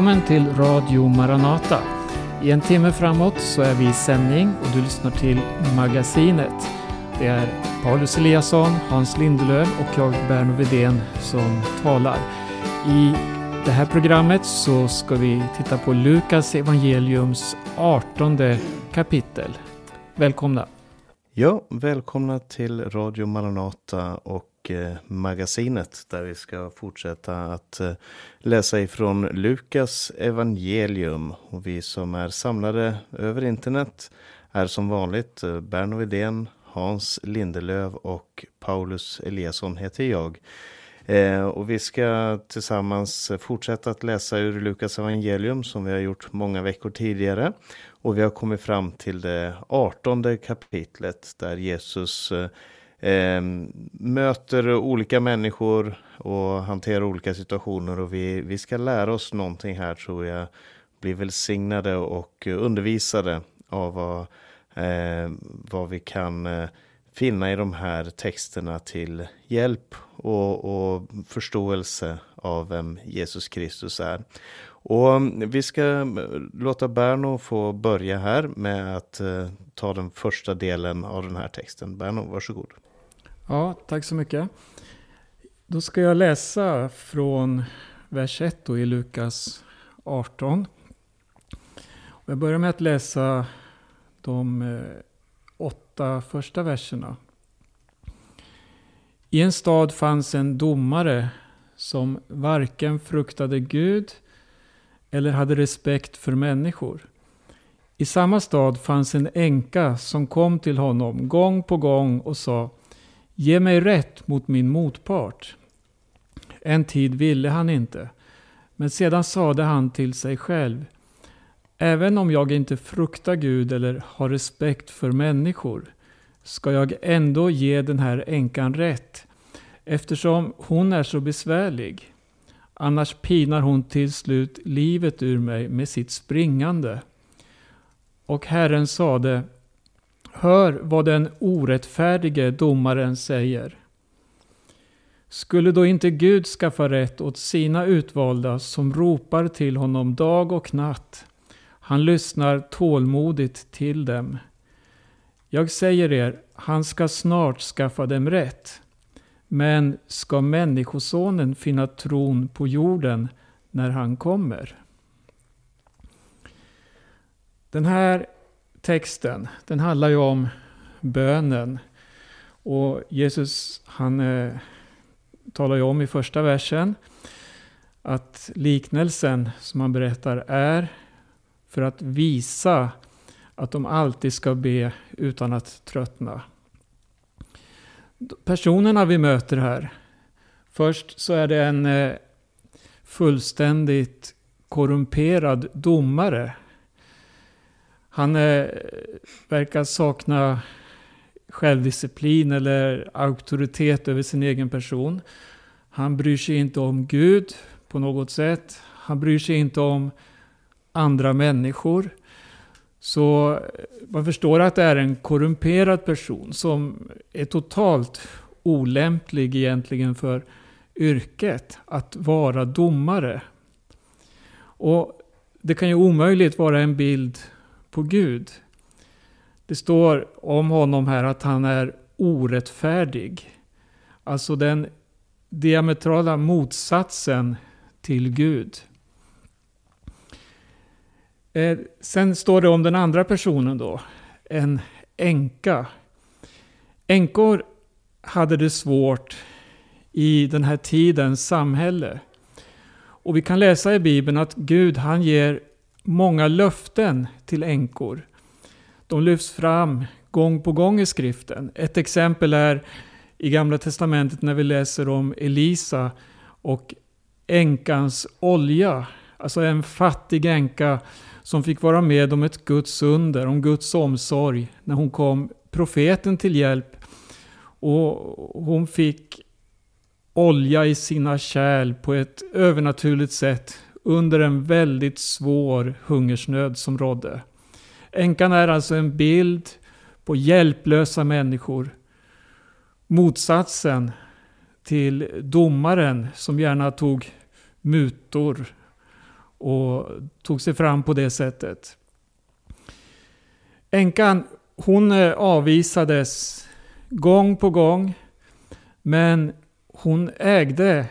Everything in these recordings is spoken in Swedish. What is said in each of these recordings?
Välkommen till Radio Maranata. I en timme framåt så är vi i sändning och du lyssnar till Magasinet. Det är Paulus Eliasson, Hans Lindelöf och jag Berno Vidén, som talar. I det här programmet så ska vi titta på Lukas evangeliums 18 kapitel. Välkomna! Ja, välkomna till Radio Maranata och magasinet där vi ska fortsätta att eh, läsa ifrån Lukas evangelium. Och vi som är samlade över internet är som vanligt eh, Berno Widén, Hans Lindelöv och Paulus Eliasson heter jag. Eh, och vi ska tillsammans fortsätta att läsa ur Lukas evangelium som vi har gjort många veckor tidigare. Och vi har kommit fram till det artonde kapitlet där Jesus eh, möter olika människor och hanterar olika situationer. Och vi, vi ska lära oss någonting här tror jag. Bli välsignade och undervisade av vad, eh, vad vi kan eh, finna i de här texterna till hjälp och, och förståelse av vem Jesus Kristus är. Och ehm, vi ska eh, låta Berno få börja här med att eh, ta den första delen av den här texten. Berno, varsågod. Ja, tack så mycket. Då ska jag läsa från vers 1 i Lukas 18. jag börjar med att läsa de eh, åtta första verserna. I en stad fanns en domare som varken fruktade Gud eller hade respekt för människor. I samma stad fanns en änka som kom till honom gång på gång och sa Ge mig rätt mot min motpart. En tid ville han inte, men sedan sade han till sig själv Även om jag inte fruktar Gud eller har respekt för människor ska jag ändå ge den här änkan rätt eftersom hon är så besvärlig. Annars pinar hon till slut livet ur mig med sitt springande. Och Herren sade Hör vad den orättfärdige domaren säger. Skulle då inte Gud skaffa rätt åt sina utvalda som ropar till honom dag och natt? Han lyssnar tålmodigt till dem. Jag säger er, han ska snart skaffa dem rätt. Men ska Människosonen finna tron på jorden när han kommer? Den här texten, den handlar ju om bönen. Och Jesus han eh, talar ju om i första versen att liknelsen som han berättar är för att visa att de alltid ska be utan att tröttna. Personerna vi möter här. Först så är det en eh, fullständigt korrumperad domare. Han eh, verkar sakna självdisciplin eller auktoritet över sin egen person. Han bryr sig inte om Gud på något sätt. Han bryr sig inte om andra människor. Så eh, man förstår att det är en korrumperad person som är totalt olämplig egentligen för yrket att vara domare. Och det kan ju omöjligt vara en bild på Gud. Det står om honom här att han är orättfärdig. Alltså den diametrala motsatsen till Gud. Eh, sen står det om den andra personen då. En änka. Änkor hade det svårt i den här tidens samhälle. Och vi kan läsa i Bibeln att Gud han ger många löften till änkor. De lyfts fram gång på gång i skriften. Ett exempel är i Gamla Testamentet när vi läser om Elisa och änkans olja. Alltså en fattig änka som fick vara med om ett Guds under, om Guds omsorg när hon kom profeten till hjälp. Och hon fick olja i sina kärl på ett övernaturligt sätt under en väldigt svår hungersnöd som rådde. Änkan är alltså en bild på hjälplösa människor. Motsatsen till domaren som gärna tog mutor och tog sig fram på det sättet. Änkan, hon eh, avvisades gång på gång. Men hon ägde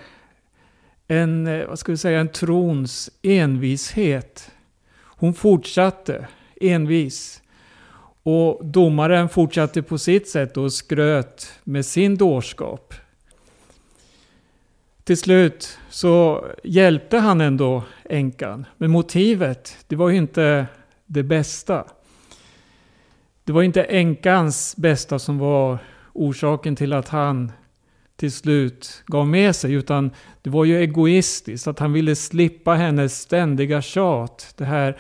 en, eh, vad ska vi säga, en trons envishet. Hon fortsatte envis. Och domaren fortsatte på sitt sätt och skröt med sin dårskap. Till slut så hjälpte han ändå änkan. Men motivet, det var ju inte det bästa. Det var inte änkans bästa som var orsaken till att han till slut gav med sig. Utan det var ju egoistiskt. Att han ville slippa hennes ständiga tjat. Det här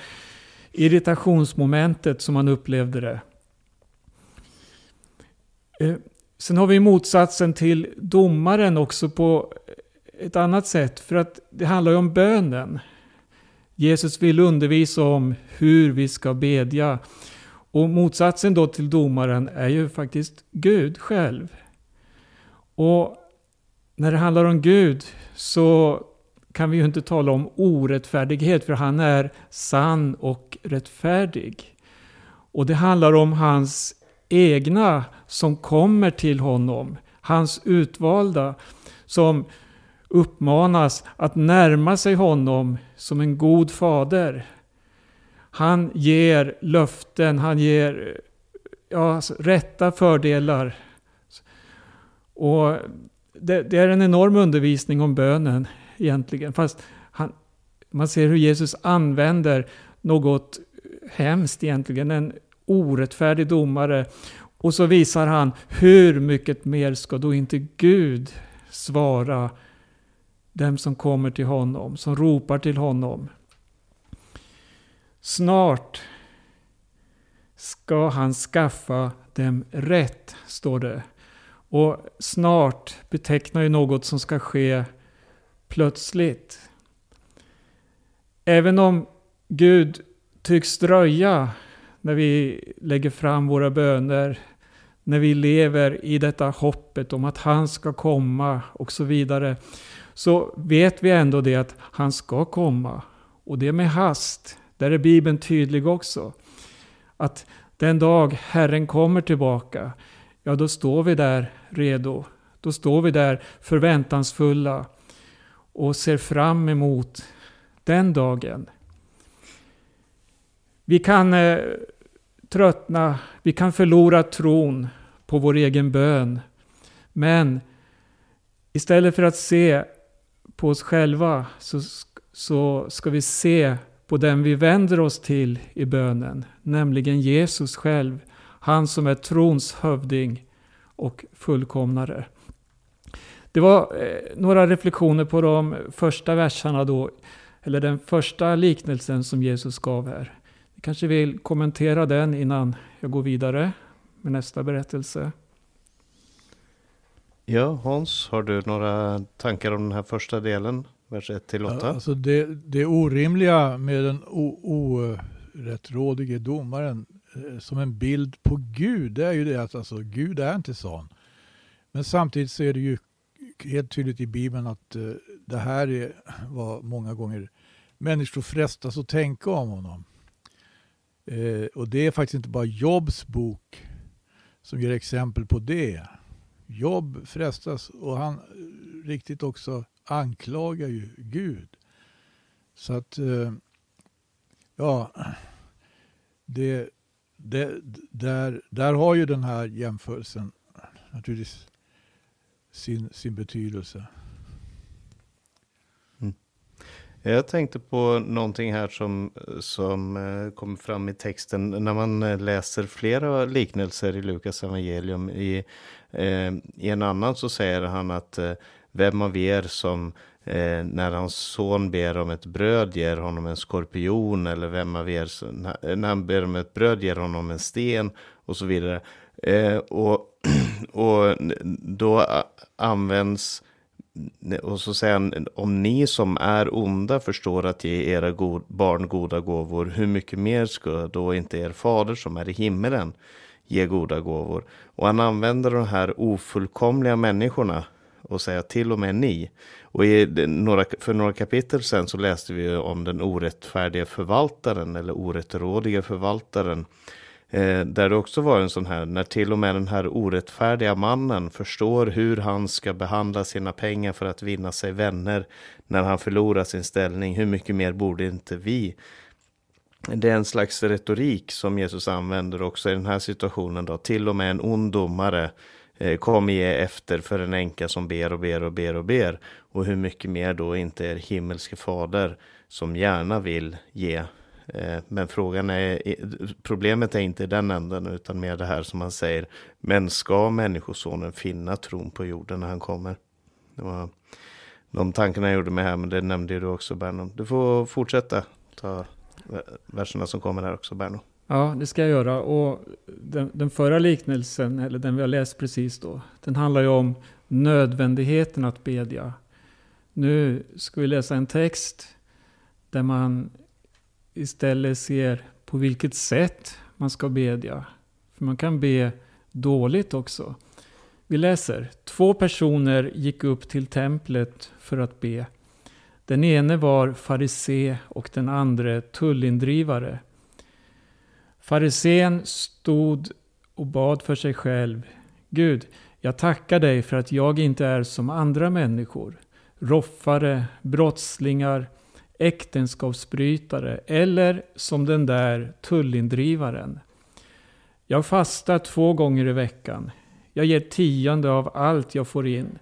irritationsmomentet som han upplevde det. Eh, sen har vi motsatsen till domaren också på ett annat sätt. För att det handlar ju om bönen. Jesus vill undervisa om hur vi ska bedja. Och motsatsen då till domaren är ju faktiskt Gud själv. Och när det handlar om Gud så kan vi ju inte tala om orättfärdighet för han är sann och rättfärdig. Och det handlar om hans egna som kommer till honom. Hans utvalda som uppmanas att närma sig honom som en god fader. Han ger löften, han ger ja, alltså rätta fördelar. Och det, det, är en enorm undervisning om bönen egentligen. Fast han, man ser hur Jesus använder något hemskt egentligen, en orättfärdig domare. Och så visar han hur mycket mer ska då inte Gud svara dem som kommer till honom, som ropar till honom. Snart ska han skaffa dem rätt, står det. Och snart betecknar ju något som ska ske plötsligt. Även om Gud tycks dröja när vi lägger fram våra böner, när vi lever i detta hoppet om att han ska komma och så vidare, så vet vi ändå det att han ska komma. Och det med hast. Där är Bibeln tydlig också. Att den dag Herren kommer tillbaka, ja då står vi där redo. Då står vi där förväntansfulla och ser fram emot den dagen. Vi kan eh, tröttna, vi kan förlora tron på vår egen bön. Men istället för att se på oss själva så, så ska vi se på den vi vänder oss till i bönen, nämligen Jesus själv. Han som är trons hövding och fullkomnare. Det var eh, några reflektioner på de första verserna då, eller den första liknelsen som Jesus gav här. Ni kanske vill kommentera den innan jag går vidare med nästa berättelse. Ja, Hans, har du några tankar om den här första delen? vers 1 till 8. Ja, alltså det, det orimliga med den orättrådige domaren Eh, som en bild på Gud, det är ju det att alltså, Gud är inte sån. Men samtidigt så är det ju helt tydligt i Bibeln att uh, det här är vad många gånger människor frestas att tänka om honom. Uh, och det är faktiskt inte bara Jobs bok som ger exempel på det. Jobb frestas och han riktigt också anklagar ju Gud. Så att, ja, det, det, där, där har ju den här jämförelsen naturligtvis sin, sin betydelse. Mm. Jag tänkte på någonting här som, som eh, kommer fram i texten när man eh, läser flera liknelser i Lukas evangelium. I, eh, I en annan så säger han att eh, vem av er som eh, när hans son ber om ett bröd ger honom en skorpion eller vem av er som, när eh, han ber om ett bröd ger honom en sten och så vidare. Eh, och, och då eh, används och så säger han, om ni som är onda förstår att ge era god, barn goda gåvor, hur mycket mer ska då inte er fader som är i himmelen ge goda gåvor? Och han använder de här ofullkomliga människorna och säga till och med ni. Och i några, för några kapitel sen så läste vi om den orättfärdiga förvaltaren eller orättrådiga förvaltaren. Eh, där det också var en sån här, när till och med den här orättfärdiga mannen förstår hur han ska behandla sina pengar för att vinna sig vänner när han förlorar sin ställning. Hur mycket mer borde inte vi? Det är en slags retorik som Jesus använder också i den här situationen. Då. Till och med en ond domare Eh, kom ge efter för en änka som ber och ber och ber och ber. Och hur mycket mer då inte er himmelske fader som gärna vill ge eh, men frågan är, problemet är inte i den änden utan mer det här som man säger. Men ska människosonen finna tron på jorden när han kommer? Det var de tankarna jag gjorde med här, men det nämnde du också Berno. Du får fortsätta ta verserna som kommer här också Berno. Ja, det ska jag göra. Och den, den, förra liknelsen, eller den vi har läst precis då, den handlar ju om nödvändigheten att bedja. Nu ska vi läsa en text där man istället ser på vilket sätt man ska bedja. För man kan be dåligt också. Vi läser. Två personer gick upp till templet för att be. Den ene var farisé och den andra tullindrivare. Farisén stod och bad för sig själv. Gud, jag tackar dig för att jag inte är som andra människor. Roffare, brottslingar, äktenskapsbrytare eller som den där tullindrivaren. Jag fastar två gånger i veckan. Jag ger tionde av allt jag får in.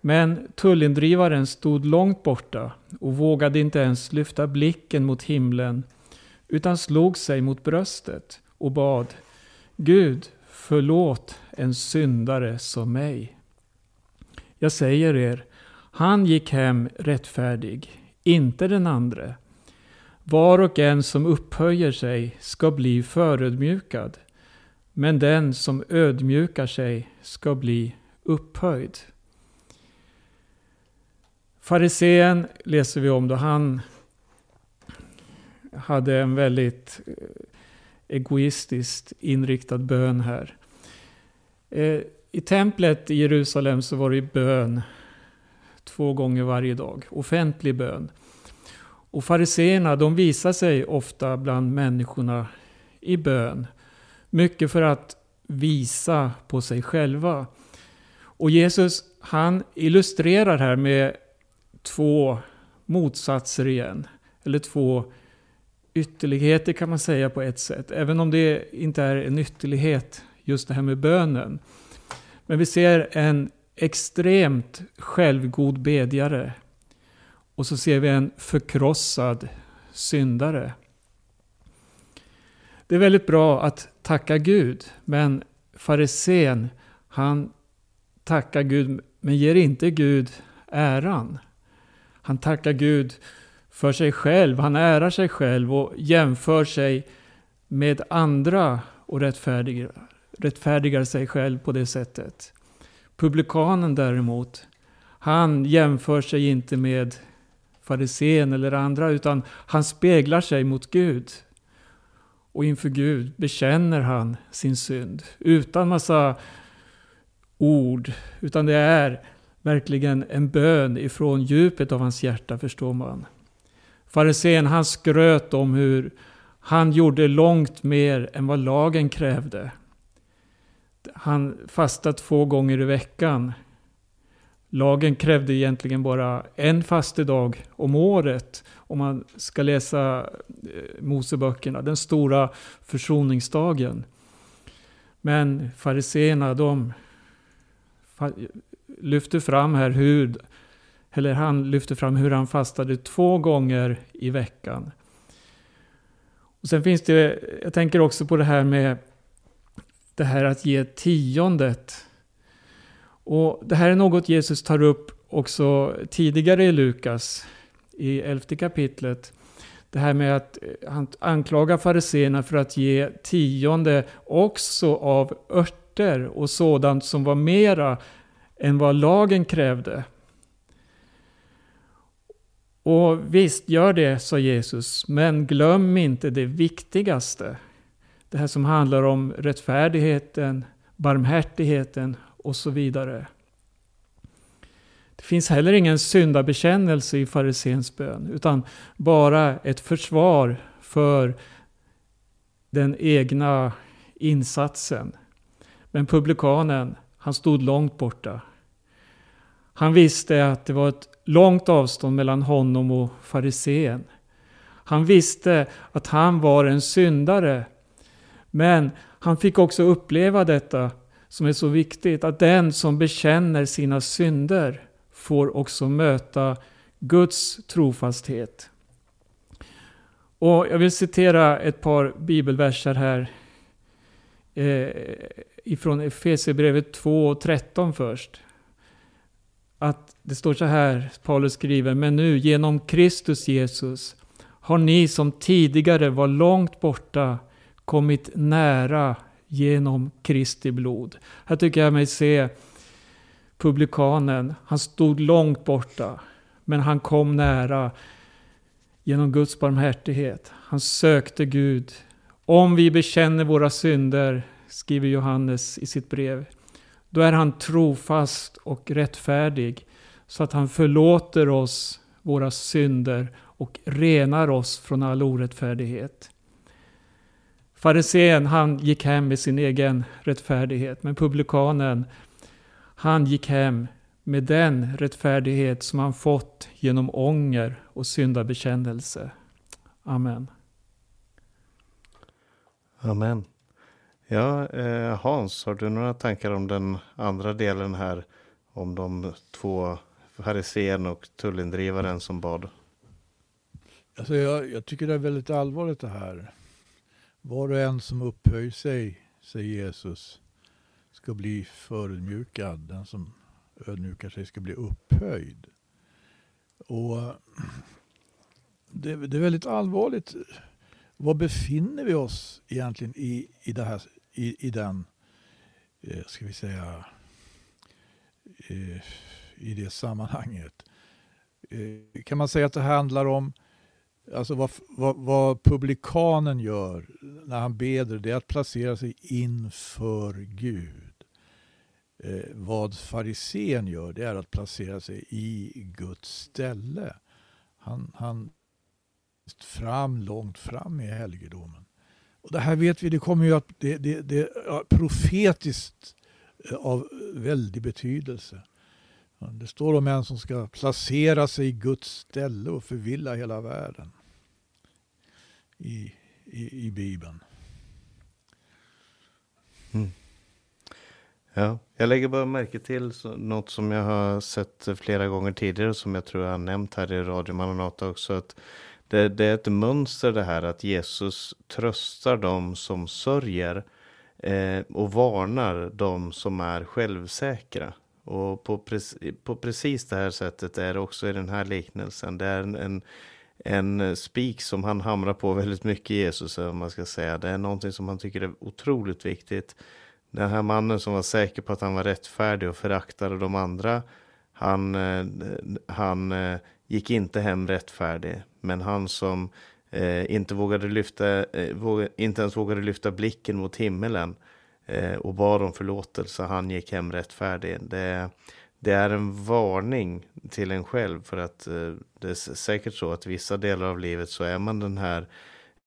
Men tullindrivaren stod långt borta och vågade inte ens lyfta blicken mot himlen utan slog sig mot bröstet och bad Gud, förlåt en syndare som mig. Jag säger er, han gick hem rättfärdig inte den andre. Var och en som upphöjer sig ska bli förödmjukad, men den som ödmjukar sig ska bli upphöjd. Farisén läser vi om då han hade en väldigt eh, egoistiskt inriktad bön här. Eh, I templet i Jerusalem så var det bön två gånger varje dag. Offentlig bön. Och fariseerna de visar sig ofta bland människorna i bön. Mycket för att visa på sig själva. Och Jesus han illustrerar här med två motsatser igen. Eller två ytterligheter kan man säga på ett sätt. Även om det inte är en ytterlighet just det här med bönen. Men vi ser en extremt självgod bedjare. Och så ser vi en förkrossad syndare. Det är väldigt bra att tacka Gud, men farisén han tackar Gud men ger inte Gud äran. Han tackar Gud för sig själv, han ärar sig själv och jämför sig med andra och rättfärdigar, rättfärdigar sig själv på det sättet. Publikanen däremot, han jämför sig inte med farisén eller andra, utan han speglar sig mot Gud. Och inför Gud bekänner han sin synd utan massa ord, utan det är verkligen en bön ifrån djupet av hans hjärta, förstår man. Farisén han skröt om hur han gjorde långt mer än vad lagen krävde han fastade två gånger i veckan. Lagen krävde egentligen bara en fastedag om året om man ska läsa eh, Moseböckerna, den stora försoningsdagen. Men fariseerna de lyfter fram här hur, eller han lyfter fram hur han fastade två gånger i veckan. Och sen finns det, jag tänker också på det här med det här att ge tiondet. Och det här är något Jesus tar upp också tidigare i Lukas, i elfte kapitlet. Det här med att eh, han anklagar fariseerna för att ge tionde också av örter och sådant som var mera än vad lagen krävde. Och visst, gör det, sa Jesus, men glöm inte det viktigaste. Det här som handlar om rättfärdigheten, barmhärtigheten och så vidare. Det finns heller ingen syndabekännelse i farisens bön, utan bara ett försvar för den egna insatsen. Men publikanen, han stod långt borta. Han visste att det var ett långt avstånd mellan honom och farisén. Han visste att han var en syndare. Men han fick också uppleva detta som är så viktigt, att den som bekänner sina synder får också möta Guds trofasthet. Och jag vill citera ett par bibelverser här. Eh, ifrån Efesierbrevet 2 och 13 först. Det står så här, Paulus skriver, men nu genom Kristus Jesus har ni som tidigare var långt borta kommit nära genom Kristi blod. Här tycker jag mig se publikanen. Han stod långt borta, men han kom nära genom Guds barmhärtighet. Han sökte Gud. Om vi bekänner våra synder, skriver Johannes i sitt brev, då är han trofast och rättfärdig så att han förlåter oss våra synder och renar oss från all orättfärdighet. Farisén, han gick hem med sin egen rättfärdighet, men publikanen, han gick hem med den rättfärdighet som han fått genom ånger och syndabekännelse. Amen. Amen. Ja, eh, Hans, har du några tankar om den andra delen här? Om de två farisén och tullindrivaren som bad? Alltså jag, jag tycker det är väldigt allvarligt det här. Var och en som upphöjer sig, säger Jesus, ska bli förödmjukad. Den som ödmjukar sig ska bli upphöjd. Och det, det, är väldigt allvarligt. Var befinner vi oss egentligen i, i, det här, i, i den, eh, ska vi säga, eh, i det sammanhanget? Eh, kan man säga att det handlar om Alltså vad, vad, vad, publikanen gör när han beder, det är att placera sig inför Gud. Eh, vad farisén gör, det är att placera sig i Guds ställe. Han, han fram, långt fram i helgedomen. Och det här vet vi, det kommer ju att, det, det, det är profetiskt eh, av väldig betydelse. Det står om en som ska placera sig i Guds ställe och förvilla hela världen. I, i, i Bibeln. Mm. Ja, jag lägger bara märke till något som jag har sett flera gånger tidigare som jag tror jag har nämnt här i Radio Maranata också. Att det, det, är ett mönster det här att Jesus tröstar dem som sörjer eh, och varnar dem som är självsäkra. Och på, på precis det här sättet är det också i den här liknelsen. Det är en, en, en spik som han hamrar på väldigt mycket Jesus, om man ska säga. Det är någonting som han tycker är otroligt viktigt. Den här mannen som var säker på att han var rättfärdig och föraktade de andra, han, eh, han eh, gick inte hem rättfärdig. Men han som eh, inte, vågade lyfta, eh, vågade, inte ens vågade lyfta blicken mot himmelen, eh, Eh, och bad om förlåtelse. Han gick hem rättfärdig. Det, det är en varning till en själv för att eh, det är säkert så att vissa delar av livet så är man den här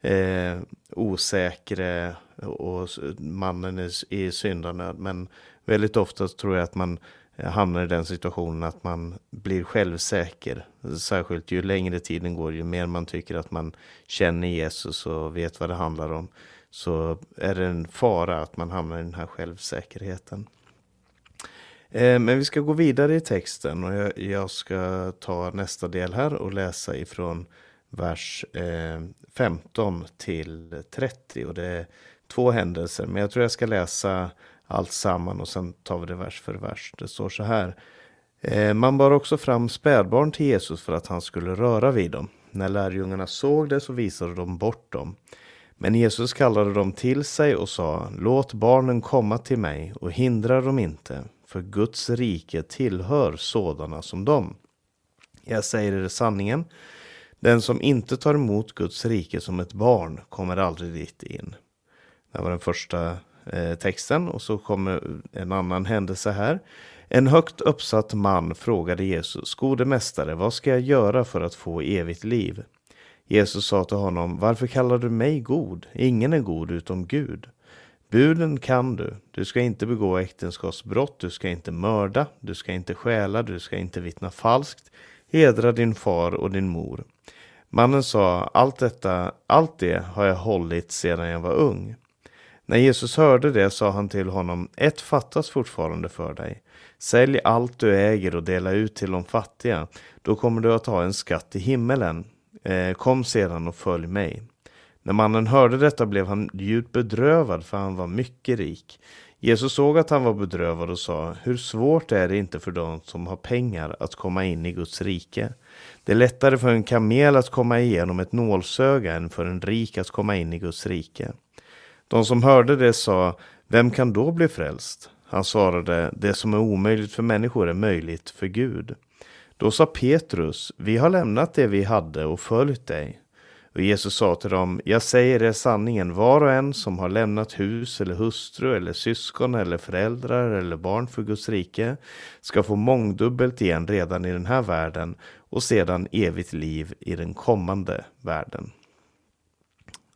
eh, osäkre och mannen i, i syndanöd. Men väldigt ofta tror jag att man eh, hamnar i den situationen att man blir självsäker. Särskilt ju längre tiden går, ju mer man tycker att man känner Jesus och vet vad det handlar om så är det en fara att man hamnar i den här självsäkerheten. Eh, men vi ska gå vidare i texten och jag ska ta nästa del här och läsa ifrån vers eh, 15 till 30. Och det är två händelser, men jag tror jag ska läsa allt samman och sen tar vi det vers för vers. Det står så här. Eh, man bar också fram spädbarn till Jesus för att han skulle röra vid dem. När lärjungarna såg det så visade de bort dem. Men Jesus kallade dem till sig och sa, låt barnen komma till mig och hindra dem inte, för Guds rike tillhör sådana som dem. Jag säger er sanningen, den som inte tar emot Guds rike som ett barn kommer aldrig dit in. Det var den första eh, texten och så kommer en annan händelse här. En högt uppsatt man frågade Jesus, gode mästare, vad ska jag göra för att få evigt liv? Jesus sa till honom, varför kallar du mig god? Ingen är god utom Gud. Buden kan du. Du ska inte begå äktenskapsbrott, du ska inte mörda, du ska inte stjäla, du ska inte vittna falskt, hedra din far och din mor. Mannen sa, allt detta, allt det har jag hållit sedan jag var ung. När Jesus hörde det sa han till honom, ett fattas fortfarande för dig. Sälj allt du äger och dela ut till de fattiga, då kommer du att ha en skatt i himmelen. Eh, kom sedan och följ mig. När mannen hörde detta blev han djupt bedrövad, för han var mycket rik. Jesus såg att han var bedrövad och sa, hur svårt är det inte för dem som har pengar att komma in i Guds rike? Det är lättare för en kamel att komma igenom ett nålsöga än för en rik att komma in i Guds rike. De som hörde det sa, vem kan då bli frälst? Han svarade, det som är omöjligt för människor är möjligt för Gud. Då sa Petrus, vi har lämnat det vi hade och följt dig. Och Jesus sa till dem, jag säger er sanningen, var och en som har lämnat hus eller hustru eller syskon eller föräldrar eller barn för Guds rike ska få mångdubbelt igen redan i den här världen och sedan evigt liv i den kommande världen.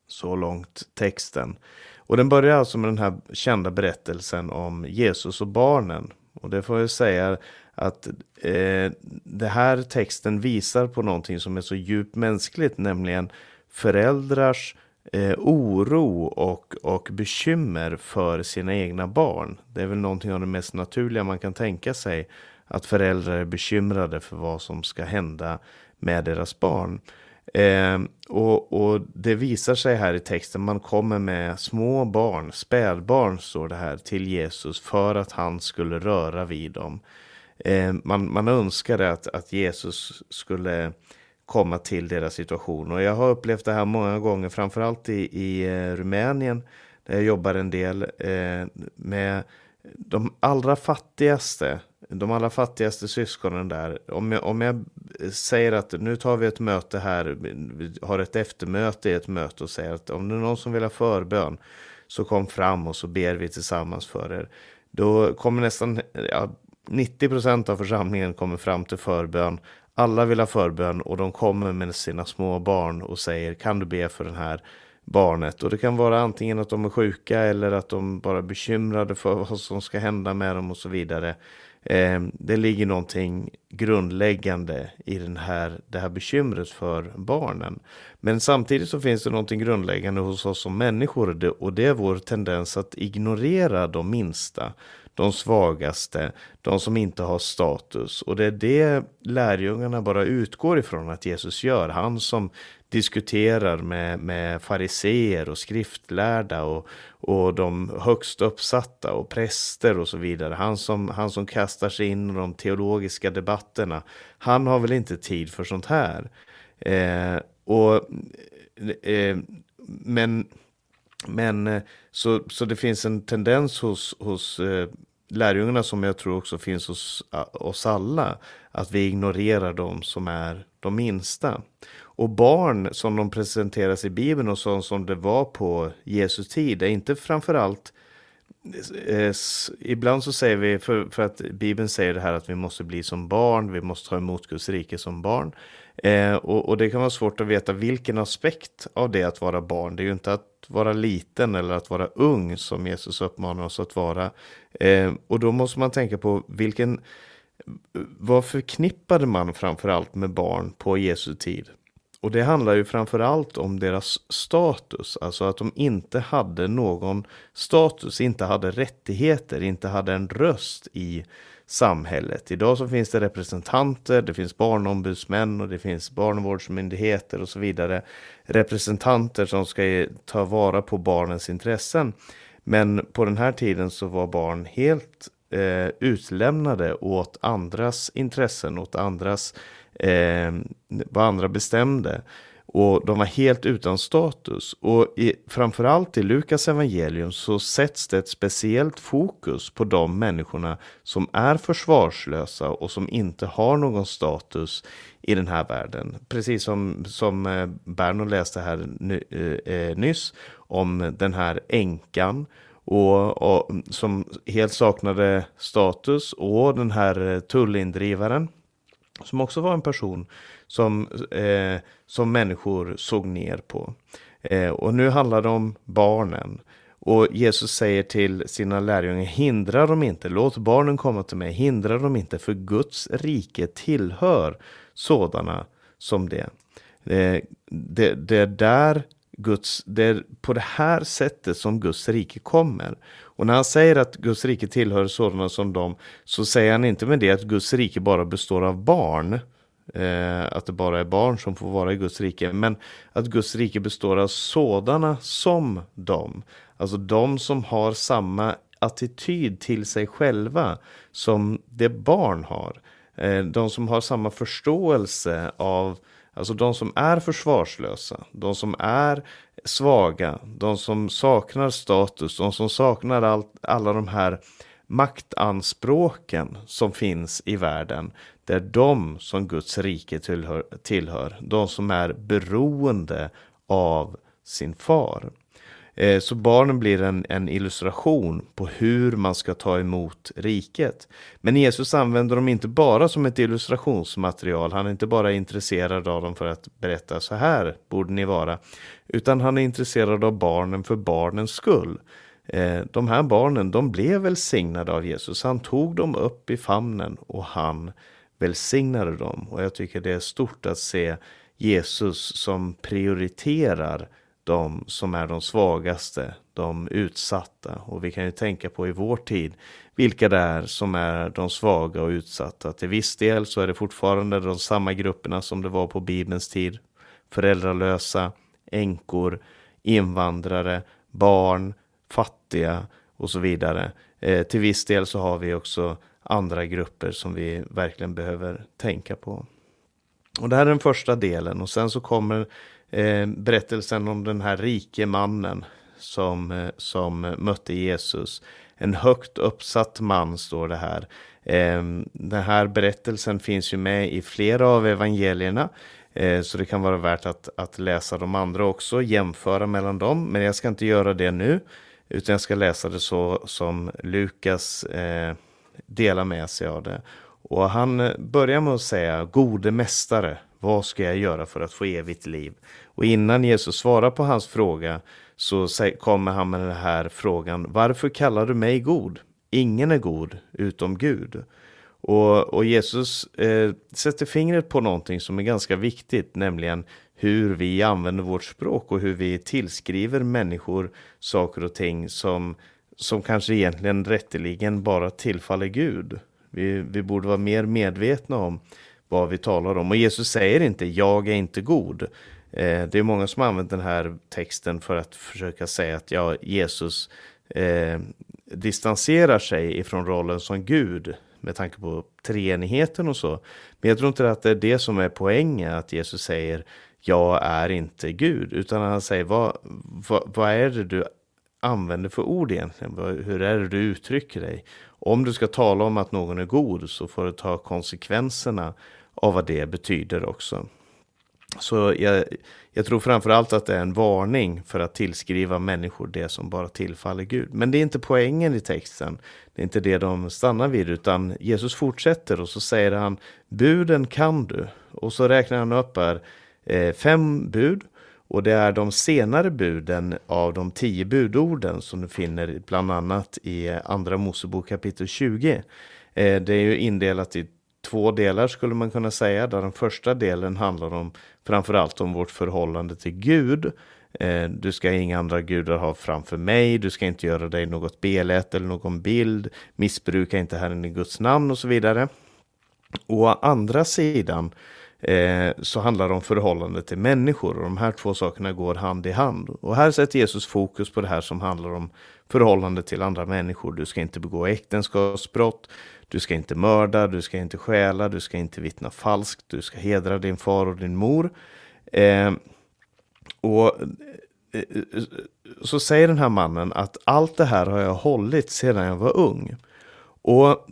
Så långt texten. Och den börjar alltså med den här kända berättelsen om Jesus och barnen. Och det får jag säga att eh, det här texten visar på någonting som är så djupt mänskligt, nämligen föräldrars eh, oro och, och bekymmer för sina egna barn. Det är väl någonting av det mest naturliga man kan tänka sig, att föräldrar är bekymrade för vad som ska hända med deras barn. Eh, och, och, det visar sig här i texten, man kommer med små barn, spädbarn står det här, till Jesus för att han skulle röra vid dem. Eh, man, man önskade att, att Jesus skulle komma till deras situation. Och jag har upplevt det här många gånger, framförallt i, i eh, Rumänien, där jag jobbar en del eh, med de allra fattigaste, de allra fattigaste syskonen där. Om jag, om jag säger att nu tar vi ett möte här, vi har ett eftermöte i ett möte och säger att om det är någon som vill ha förbön så kom fram och så ber vi tillsammans för er. Då kommer nästan ja, 90 procent av församlingen kommer fram till förbön. Alla vill ha förbön och de kommer med sina små barn och säger kan du be för den här barnet? Och det kan vara antingen att de är sjuka eller att de bara är bekymrade för vad som ska hända med dem och så vidare. Eh, det ligger någonting grundläggande i den här, det här bekymret för barnen. Men samtidigt så finns det någonting grundläggande hos oss som människor och det är vår tendens att ignorera de minsta de svagaste, de som inte har status. Och det är det lärjungarna bara utgår ifrån att Jesus gör. Han som diskuterar med, med fariseer och skriftlärda och, och de högst uppsatta och präster och så vidare. Han som, han som kastar sig in i de teologiska debatterna. Han har väl inte tid för sånt här. Eh, och, eh, men men eh, så, så det finns en tendens hos, hos eh, lärjungarna som jag tror också finns hos eh, oss alla. Att vi ignorerar de som är de minsta. Och barn som de presenteras i Bibeln och sånt som det var på Jesu tid är inte framförallt eh, Ibland så säger vi, för, för att Bibeln säger det här att vi måste bli som barn, vi måste ta emot Guds rike som barn. Eh, och, och, det kan vara svårt att veta vilken aspekt av det att vara barn. Det är ju inte att vara liten eller att vara ung som Jesus uppmanar oss att vara. Eh, och då måste man tänka på vilken, vad förknippade man framförallt med barn på Jesu tid? Och det handlar ju framförallt om deras status, alltså att de inte hade någon status, inte hade rättigheter, inte hade en röst i samhället. Idag så finns det representanter, det finns barnombudsmän och det finns barnvårdsmyndigheter och så vidare. Representanter som ska ta vara på barnens intressen. Men på den här tiden så var barn helt eh, utlämnade åt andras intressen, åt andras, eh, vad andra bestämde. Och de var helt utan status. Och i, framförallt i Lukas evangelium så sätts det ett speciellt fokus på de människorna som är försvarslösa och som inte har någon status i den här världen. Precis som, som eh, Berno läste här ny, eh, eh, nyss om den här änkan och, och, som helt saknade status och den här eh, tullindrivaren som också var en person som, eh, som människor såg ner på. Eh, och nu handlar det om barnen. Och Jesus säger till sina lärjungar, hindra dem inte, låt barnen komma till mig, hindra dem inte, för Guds rike tillhör sådana som det. Eh, det, det är där Guds, det är på det här sättet som Guds rike kommer. Och när han säger att Guds rike tillhör sådana som dem, så säger han inte med det att Guds rike bara består av barn, eh, att det bara är barn som får vara i Guds rike, men att Guds rike består av sådana som dem. Alltså de som har samma attityd till sig själva som det barn har. Eh, de som har samma förståelse av Alltså de som är försvarslösa, de som är svaga, de som saknar status, de som saknar allt, alla de här maktanspråken som finns i världen. Det är de som Guds rike tillhör, tillhör de som är beroende av sin far. Eh, så barnen blir en, en, illustration på hur man ska ta emot riket. Men Jesus använder dem inte bara som ett illustrationsmaterial. Han är inte bara intresserad av dem för att berätta så här borde ni vara. Utan han är intresserad av barnen för barnens skull. Eh, de här barnen, de blev välsignade av Jesus. Han tog dem upp i famnen och han välsignade dem. Och jag tycker det är stort att se Jesus som prioriterar de som är de svagaste, de utsatta. Och vi kan ju tänka på i vår tid vilka det är som är de svaga och utsatta. Till viss del så är det fortfarande de samma grupperna som det var på Bibelns tid. Föräldralösa, änkor, invandrare, barn, fattiga och så vidare. Eh, till viss del så har vi också andra grupper som vi verkligen behöver tänka på. Och det här är den första delen och sen så kommer eh, berättelsen om den här rike mannen som, eh, som mötte Jesus. En högt uppsatt man står det här. Eh, den här berättelsen finns ju med i flera av evangelierna. Eh, så det kan vara värt att, att läsa de andra också, jämföra mellan dem. Men jag ska inte göra det nu. Utan jag ska läsa det så som Lukas eh, delar med sig av det. Och han eh, börjar med att säga, gode mästare, vad ska jag göra för att få evigt liv? Och innan Jesus svarar på hans fråga så kommer han med den här frågan, varför kallar du mig god? Ingen är god utom Gud. Och, och Jesus eh, sätter fingret på någonting som är ganska viktigt, nämligen hur vi använder vårt språk och hur vi tillskriver människor saker och ting som, som kanske egentligen rätteligen bara tillfaller Gud. Vi, vi borde vara mer medvetna om vad vi talar om. Och Jesus säger inte jag är inte god. Eh, det är många som har använt den här texten för att försöka säga att ja, Jesus eh, distanserar sig ifrån rollen som Gud med tanke på treenigheten och så. Men jag tror inte att det är det som är poängen, att Jesus säger jag är inte Gud, utan han säger vad, vad, vad är det du använder för ord egentligen? Hur är det du uttrycker dig? Om du ska tala om att någon är god så får du ta konsekvenserna av vad det betyder också. Så jag, jag tror framförallt att det är en varning för att tillskriva människor det som bara tillfaller Gud. Men det är inte poängen i texten. Det är inte det de stannar vid, utan Jesus fortsätter och så säger han buden kan du. Och så räknar han upp här eh, fem bud och det är de senare buden av de tio budorden som du finner bland annat i Andra Mosebok kapitel 20. Eh, det är ju indelat i två delar skulle man kunna säga. Där den första delen handlar om framförallt om vårt förhållande till Gud. Eh, du ska inga andra gudar ha framför mig, du ska inte göra dig något belätt eller någon bild, missbruka inte Herren i Guds namn och så vidare. Å andra sidan eh, så handlar det om förhållande till människor och de här två sakerna går hand i hand. Och här sätter Jesus fokus på det här som handlar om förhållande till andra människor. Du ska inte begå äktenskapsbrott, du ska inte mörda, du ska inte stjäla, du ska inte vittna falskt, du ska hedra din far och din mor. Eh, och eh, så säger den här mannen att allt det här har jag hållit sedan jag var ung. Och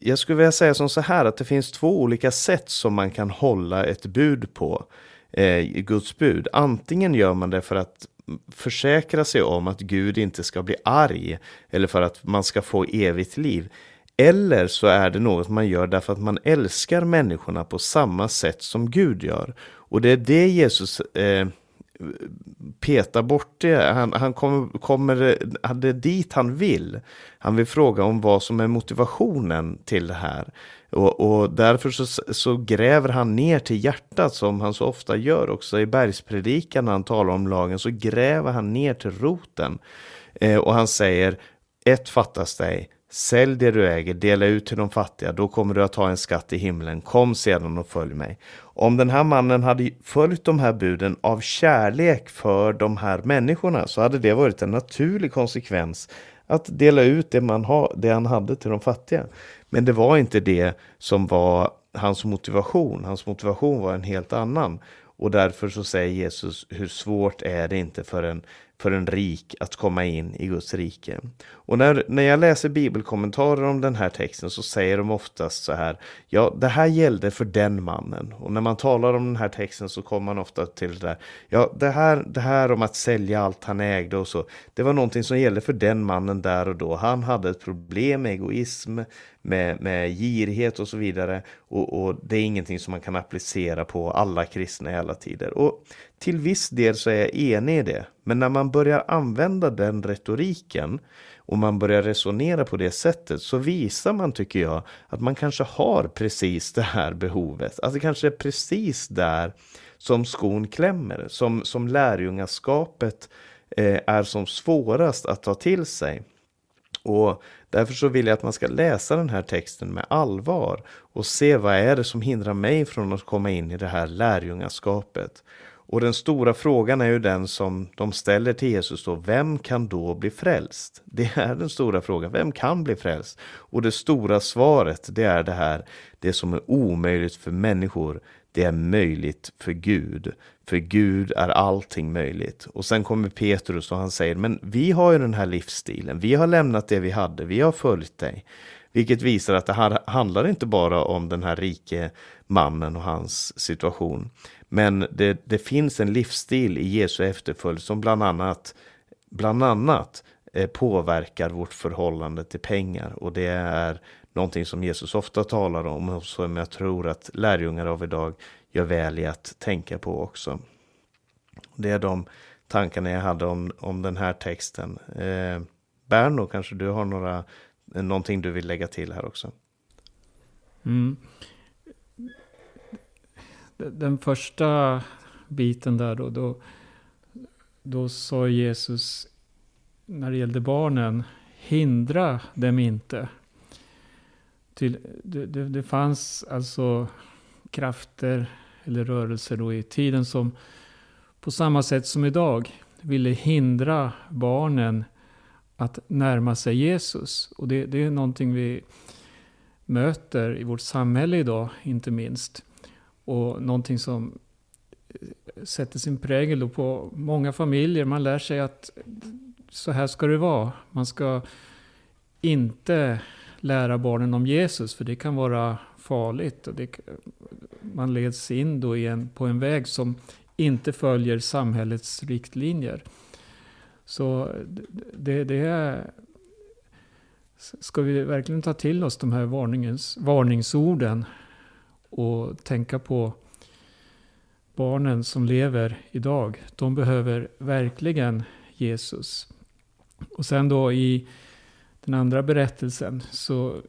jag skulle vilja säga som så här att det finns två olika sätt som man kan hålla ett bud på. Eh, Guds bud. Antingen gör man det för att försäkra sig om att Gud inte ska bli arg eller för att man ska få evigt liv. Eller så är det något man gör därför att man älskar människorna på samma sätt som Gud gör. Och det är det Jesus eh, petar bort det. Han, han kommer, kommer det dit han vill. Han vill fråga om vad som är motivationen till det här. Och, och därför så, så, gräver han ner till hjärtat som han så ofta gör också i bergspredikan när han talar om lagen. Så gräver han ner till roten. Eh, och han säger, ett fattas dig. Sälj det du äger, dela ut till de fattiga, då kommer du att ha en skatt i himlen. Kom sedan och följ mig. Om den här mannen hade följt de här buden av kärlek för de här människorna så hade det varit en naturlig konsekvens att dela ut det, man ha, det han hade till de fattiga. Men det var inte det som var hans motivation. Hans motivation var en helt annan. Och därför så säger Jesus, hur svårt är det inte för en för en rik att komma in i Guds rike. Och när, när jag läser bibelkommentarer om den här texten så säger de oftast så här, ja det här gällde för den mannen. Och när man talar om den här texten så kommer man ofta till det där, ja det här, det här om att sälja allt han ägde och så, det var någonting som gällde för den mannen där och då. Han hade ett problem med egoism, med, med girighet och så vidare. Och, och, det är ingenting som man kan applicera på alla kristna i alla tider. Och till viss del så är jag enig i det. Men när man börjar använda den retoriken och man börjar resonera på det sättet så visar man, tycker jag, att man kanske har precis det här behovet. Att det kanske är precis där som skon klämmer, som, som lärjungaskapet eh, är som svårast att ta till sig. Och därför så vill jag att man ska läsa den här texten med allvar och se vad är det som hindrar mig från att komma in i det här lärjungaskapet. Och den stora frågan är ju den som de ställer till Jesus då. Vem kan då bli frälst? Det är den stora frågan. Vem kan bli frälst? Och det stora svaret det är det här. Det som är omöjligt för människor. Det är möjligt för Gud. För Gud är allting möjligt. Och sen kommer Petrus och han säger, men vi har ju den här livsstilen. Vi har lämnat det vi hade. Vi har följt dig. Vilket visar att det här handlar inte bara om den här rike mannen och hans situation. Men det, det finns en livsstil i Jesu efterföljd som bland annat, bland annat eh, påverkar vårt förhållande till pengar. Och det är någonting som Jesus ofta talar om och som jag tror att lärjungar av idag gör väl i att tänka på också. Det är de tankarna jag hade om, om den här texten. Eh, Berno, kanske du har några, någonting du vill lägga till här också? Mm den första biten där då, då, då sa Jesus när det gällde barnen, hindra dem inte. Till, det, det, det fanns alltså krafter eller rörelser då i tiden som på samma sätt som idag ville hindra barnen att närma sig Jesus. Och det, det är någonting vi möter i vårt samhälle idag, inte minst. Och någonting som eh, sätter sin prägel på många familjer. Man lär sig att så här ska det vara. Man ska inte lära barnen om Jesus, för det kan vara farligt. Och det, man leds in då en, på en väg som inte följer samhällets riktlinjer. Så det, det är... Ska vi verkligen ta till oss de här varningens, varningsorden och tänka på barnen som lever idag. De behöver verkligen Jesus. Och sen då i den andra berättelsen så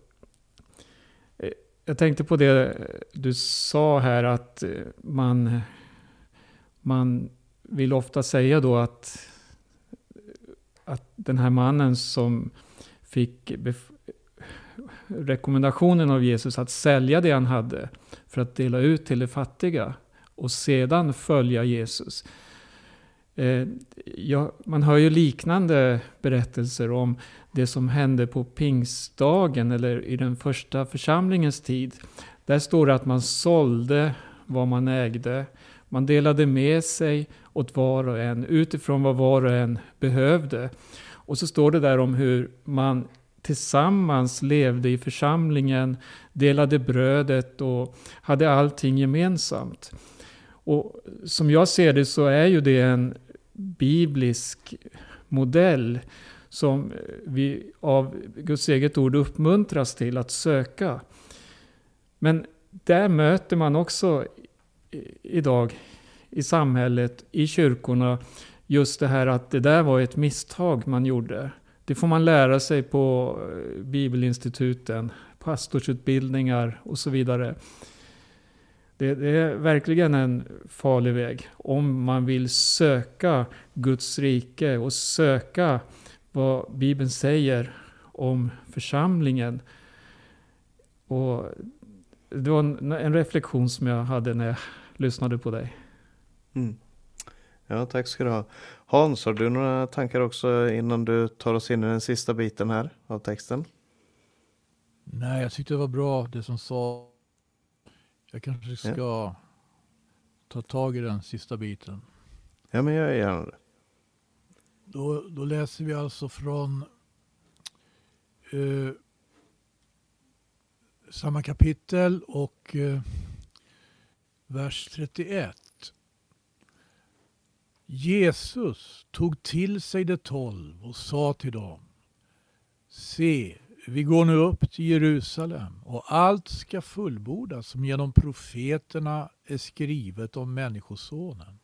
eh, jag tänkte på det du sa här att eh, man, man vill ofta säga då att, att den här mannen som fick rekommendationen av Jesus att sälja det han hade för att dela ut till de fattiga och sedan följa Jesus. Eh, ja, man hör ju liknande berättelser om det som hände på pingstdagen eller i den första församlingens tid. Där står det att man sålde vad man ägde. Man delade med sig åt var och en utifrån vad var och en behövde. Och så står det där om hur man tillsammans levde i församlingen, delade brödet och hade allting gemensamt. Och som jag ser det så är ju det en biblisk modell som vi av Guds eget ord uppmuntras till att söka. Men där möter man också idag i samhället, i kyrkorna, just det här att det där var ett misstag man gjorde. Det får man lära sig på eh, bibelinstituten, pastorsutbildningar och så vidare. Det, det, är verkligen en farlig väg om man vill söka Guds rike och söka vad Bibeln säger om församlingen. Och det var en, en reflektion som jag hade när jag lyssnade på dig. Mm. Ja, tack ska du ha. Hans, har du några tankar också innan du tar oss in i den sista biten här av texten? Nej, jag tyckte det var bra det som sa. Jag kanske ska ja. ta tag i den sista biten. Ja, men jag gärna det. Då, då läser vi alltså från eh, samma kapitel och eh, vers 31. Jesus tog till sig de tolv och sa till dem Se, vi går nu upp till Jerusalem och allt ska fullbordas som genom profeterna är skrivet om Människosonen.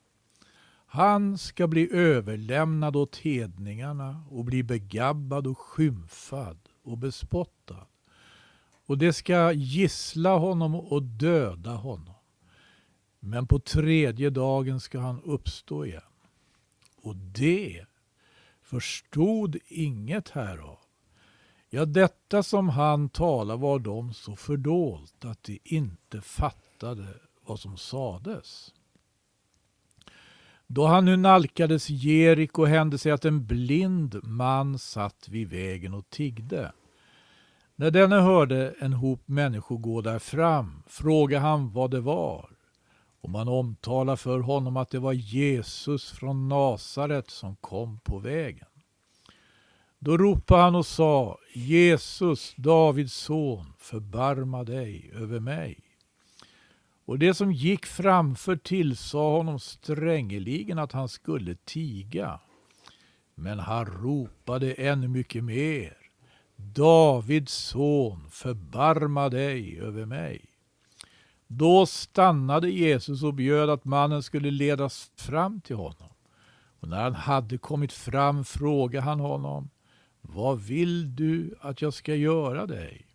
Han ska bli överlämnad åt hedningarna och bli begabbad och skymfad och bespottad. Och det ska gissla honom och döda honom. Men på tredje dagen ska han uppstå igen. Och det förstod inget härav. Ja, detta som han talade var dem så fördolt att de inte fattade vad som sades. Då han nu nalkades Jeriko hände sig att en blind man satt vid vägen och tiggde. När denne hörde en hop människor gå där fram frågade han vad det var och man omtalade för honom att det var Jesus från Nasaret som kom på vägen. Då ropade han och sa Jesus, Davids son, förbarma dig över mig. Och det som gick framför tillsade honom strängeligen att han skulle tiga. Men han ropade ännu mycket mer. Davids son, förbarma dig över mig. Då stannade Jesus och bjöd att mannen skulle ledas fram till honom. Och när han hade kommit fram frågade han honom, vad vill du att jag ska göra dig?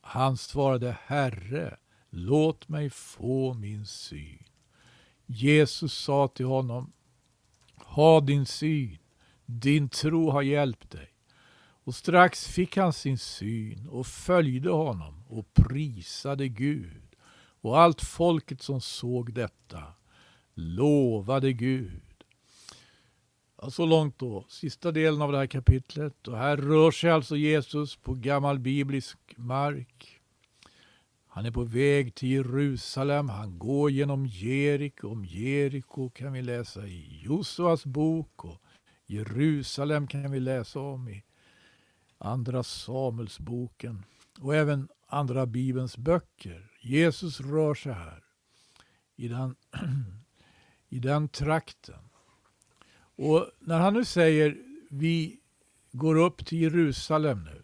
Han svarade, Herre, låt mig få min syn. Jesus sa till honom, ha din syn, din tro har hjälpt dig. Och strax fick han sin syn och följde honom och prisade Gud. Och allt folket som såg detta lovade Gud. Så långt då, sista delen av det här kapitlet. Och här rör sig alltså Jesus på gammal biblisk mark. Han är på väg till Jerusalem. Han går genom Jeriko. Om Jeriko kan vi läsa i Josuas bok. Och Jerusalem kan vi läsa om i Andra Samuelsboken. Och även andra Bibelns böcker. Jesus rör sig här i den, i den trakten. Och när han nu säger vi går upp till Jerusalem nu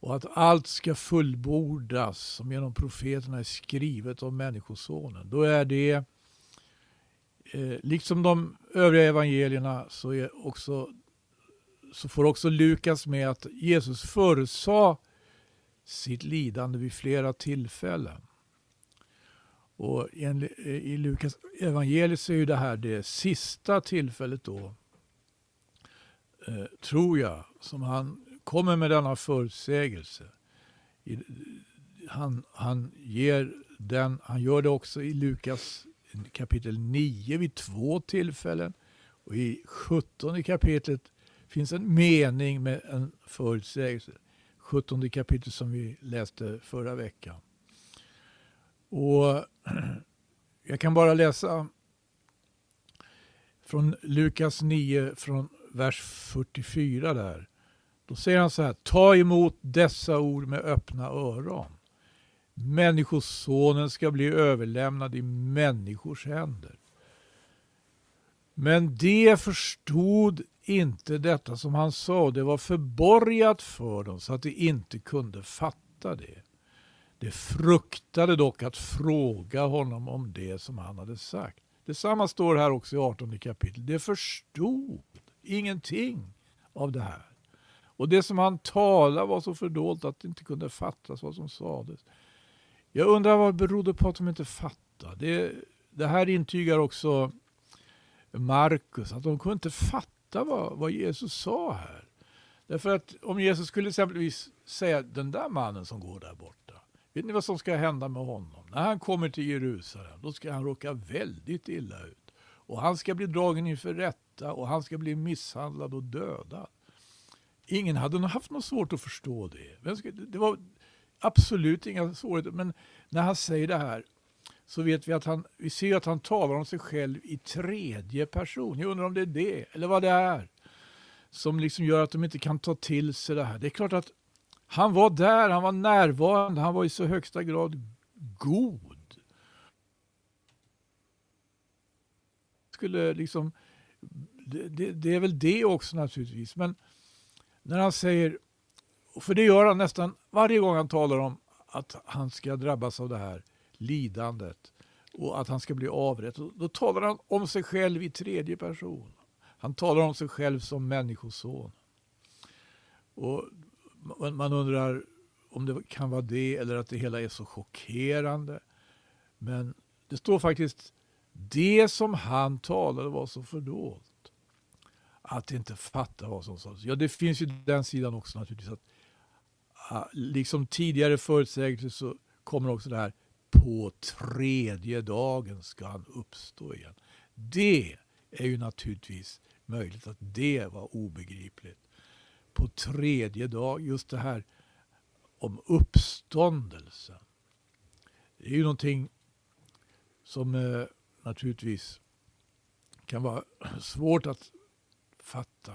och att allt ska fullbordas som genom profeterna är skrivet om Människosonen. Då är det, eh, liksom de övriga evangelierna, så, är också, så får också Lukas med att Jesus förutsade sitt lidande vid flera tillfällen. Och eh, I Lukas evangeliet så är ju det här det sista tillfället då, eh, tror jag, som han kommer med denna förutsägelse. Han, han, ger den, han gör det också i Lukas kapitel 9 vid två tillfällen. Och i 17 kapitlet finns en mening med en förutsägelse. 17 kapitel som vi läste förra veckan. Och Jag kan bara läsa från Lukas 9, från vers 44 där. Då säger han så här, ta emot dessa ord med öppna öron. Människosonen ska bli överlämnad i människors händer. Men det förstod inte detta som han sa. Det var förborgat för dem så att de inte kunde fatta det. De fruktade dock att fråga honom om det som han hade sagt. Detsamma står här också i 18 kapitel. De förstod ingenting av det här. Och det som han talade var så fördolt att det inte kunde fattas vad som sades. Jag undrar vad det berodde på att de inte fattade. Det, det här intygar också Markus, att de kunde inte fatta vad, vad Jesus sa här. Därför att om Jesus skulle exempelvis säga den där mannen som går där borta. Vet ni vad som ska hända med honom? När han kommer till Jerusalem, då ska han råka väldigt illa ut. Och han ska bli dragen inför rätta och han ska bli misshandlad och dödad. Ingen hade nog haft något svårt att förstå det. Det var absolut inga svårigheter. Men när han säger det här så vet vi att han, vi ser att han talar om sig själv i tredje person. Jag undrar om det är det, eller vad det är, som liksom gör att de inte kan ta till sig det här. Det är klart att han var där, han var närvarande, han var i så högsta grad god. Skulle liksom, det, det, det är väl det också naturligtvis. Men när han säger, för det gör han nästan varje gång han talar om att han ska drabbas av det här lidandet och att han ska bli avrättad. Då talar han om sig själv i tredje person. Han talar om sig själv som människoson. Och man undrar om det kan vara det eller att det hela är så chockerande. Men det står faktiskt det som han talade var så fördolt. Att inte fatta vad som sades. Ja, det finns ju den sidan också naturligtvis. att ah, Liksom tidigare förutsägelser så kommer också det här på tredje dagen ska han uppstå igen. Det är ju naturligtvis möjligt att det var obegripligt. På tredje dag, just det här om uppståndelsen. Det är ju någonting som eh, naturligtvis kan vara svårt att fatta.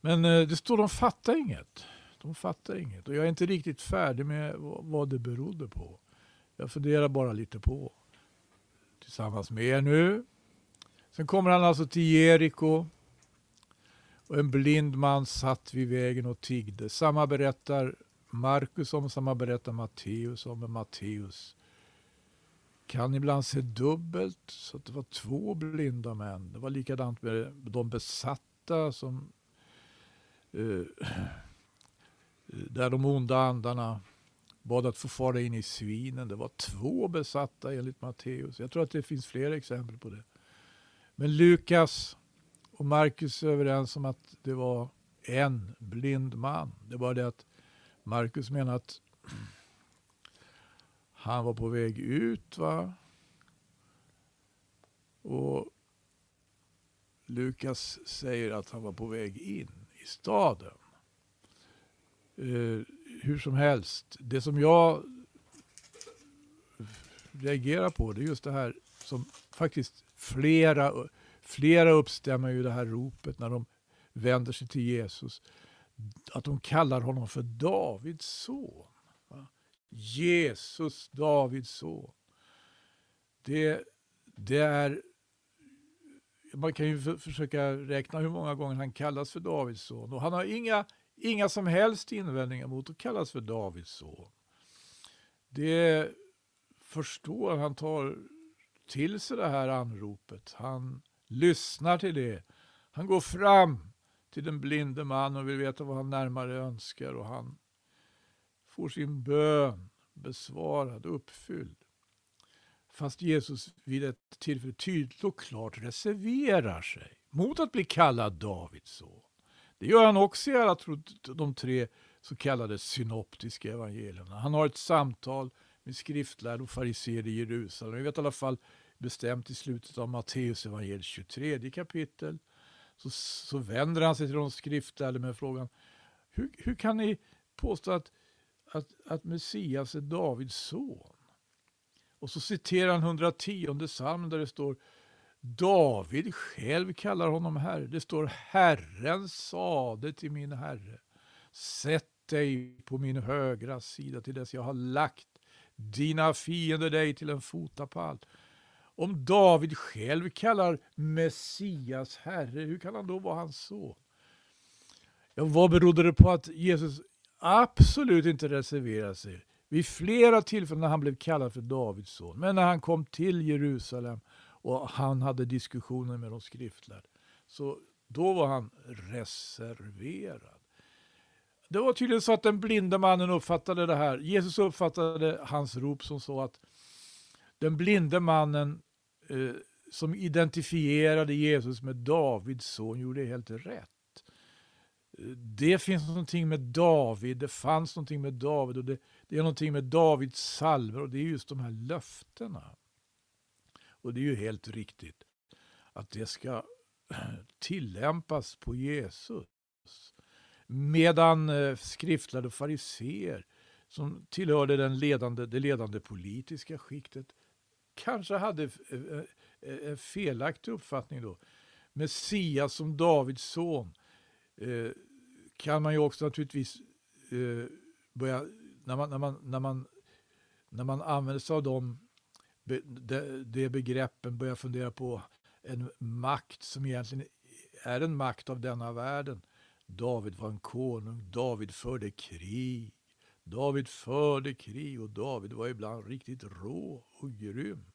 Men eh, det står de fattar inget. De fattar inget. Och jag är inte riktigt färdig med vad det berodde på. Jag funderar bara lite på. Tillsammans med er nu. Sen kommer han alltså till Jeriko. Och en blind man satt vid vägen och tiggde. Samma berättar Markus om, samma berättar Matteus om. Men Matteus kan ibland se dubbelt. Så att det var två blinda män. Det var likadant med de besatta som eh, där de onda andarna bad att få fara in i svinen. Det var två besatta enligt Matteus. Jag tror att det finns fler exempel på det. Men Lukas och Markus är överens om att det var en blind man. Det var det att Markus menar att han var på väg ut. va? Och Lukas säger att han var på väg in i staden. Eh, hur som helst, det som jag reagerar på det är just det här som faktiskt flera, flera uppstämmer ju det här ropet när de vänder sig till Jesus. Att de kallar honom för Davids son. Va? Jesus, Davids son. Det, det är man kan ju försöka räkna hur många gånger han kallas för Davids son. Och han har inga inga som helst invändningar mot att kallas för Davids son. Det förstår han tar till sig det här anropet. Han lyssnar till det. Han går fram till den blinde man och vill veta vad han närmare önskar och han får sin bön besvarad uppfylld. Fast Jesus vid ett tillfälle tydligt och klart reserverar sig mot att bli kallad Davids son. Det gör han också i alla de tre så kallade synoptiska evangelierna. Han har ett samtal med skriftlärd och fariséer i Jerusalem. Vi vet i alla fall bestämt i slutet av Matteus evangeliet 23 kapitel. Så, så vänder han sig till de skriftlärda med frågan hur, hur kan ni påstå att, att, att Messias är Davids son? Och så citerar han 110 psalmen där det står David själv kallar honom herre. Det står Herren sade till min herre. Sätt dig på min högra sida till dess jag har lagt dina fiender dig till en fotapall. Om David själv kallar Messias herre, hur kan han då vara hans son? Ja, vad berodde det på att Jesus absolut inte reserverade sig? Vid flera tillfällen när han blev kallad för Davids son. Men när han kom till Jerusalem och han hade diskussioner med de skriftlärda. Så då var han reserverad. Det var tydligen så att den blinde mannen uppfattade det här. Jesus uppfattade hans rop som så att den blinde mannen eh, som identifierade Jesus med Davids son gjorde helt rätt. Eh, det finns någonting med David, det fanns någonting med David och det, det är någonting med Davids salver och det är just de här löftena. Och det är ju helt riktigt att det ska tillämpas på Jesus. Medan eh, skriftlärde fariseer som tillhörde den ledande, det ledande politiska skiktet kanske hade eh, eh, en felaktig uppfattning då. Messias som Davids son eh, kan man ju också naturligtvis börja, när man, när man, när man, när man använder sig av de, de, de begreppen, börja fundera på en makt som egentligen är en makt av denna världen. David var en konung, David förde krig. David förde krig och David var ibland riktigt rå och grym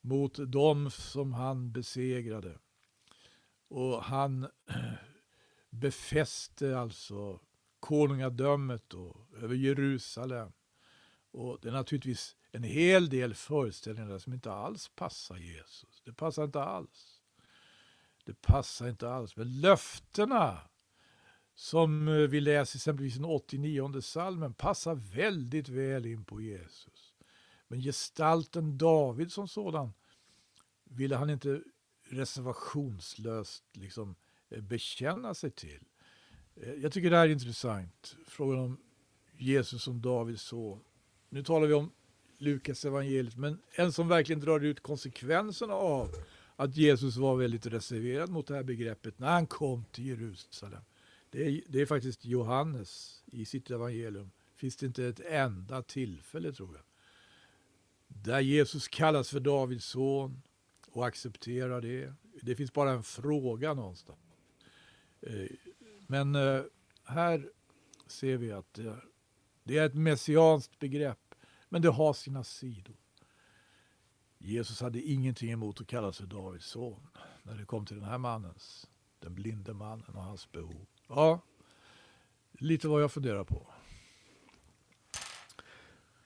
mot dem som han besegrade. Och han befäste alltså konungadömet då, över Jerusalem. Och det är naturligtvis en hel del föreställningar som inte alls passar Jesus. Det passar inte alls. Det passar inte alls. Men löftena som eh, vi läser exempelvis den 89 salmen passar väldigt väl in på Jesus. Men gestalten David som sådan ville han inte reservationslöst liksom eh, bekänna sig till. Eh, jag tycker det här är intressant. Frågan om Jesus som Davids son. Nu talar vi om Lukas evangeliet, men en som verkligen drar ut konsekvenserna av att Jesus var väldigt reserverad mot det här begreppet när han kom till Jerusalem. Det är, det är faktiskt Johannes i sitt evangelium. Finns det inte ett enda tillfälle, tror jag, där Jesus kallas för Davids son och accepterar det. Det finns bara en fråga någonstans. Eh, men eh, här ser vi att eh, det är ett messianskt begrepp, men det har sina sidor. Jesus hade ingenting emot att kallas för Davids son när det kom till den här mannens, den blinde mannen och hans behov. Ja, lite vad jag funderar på.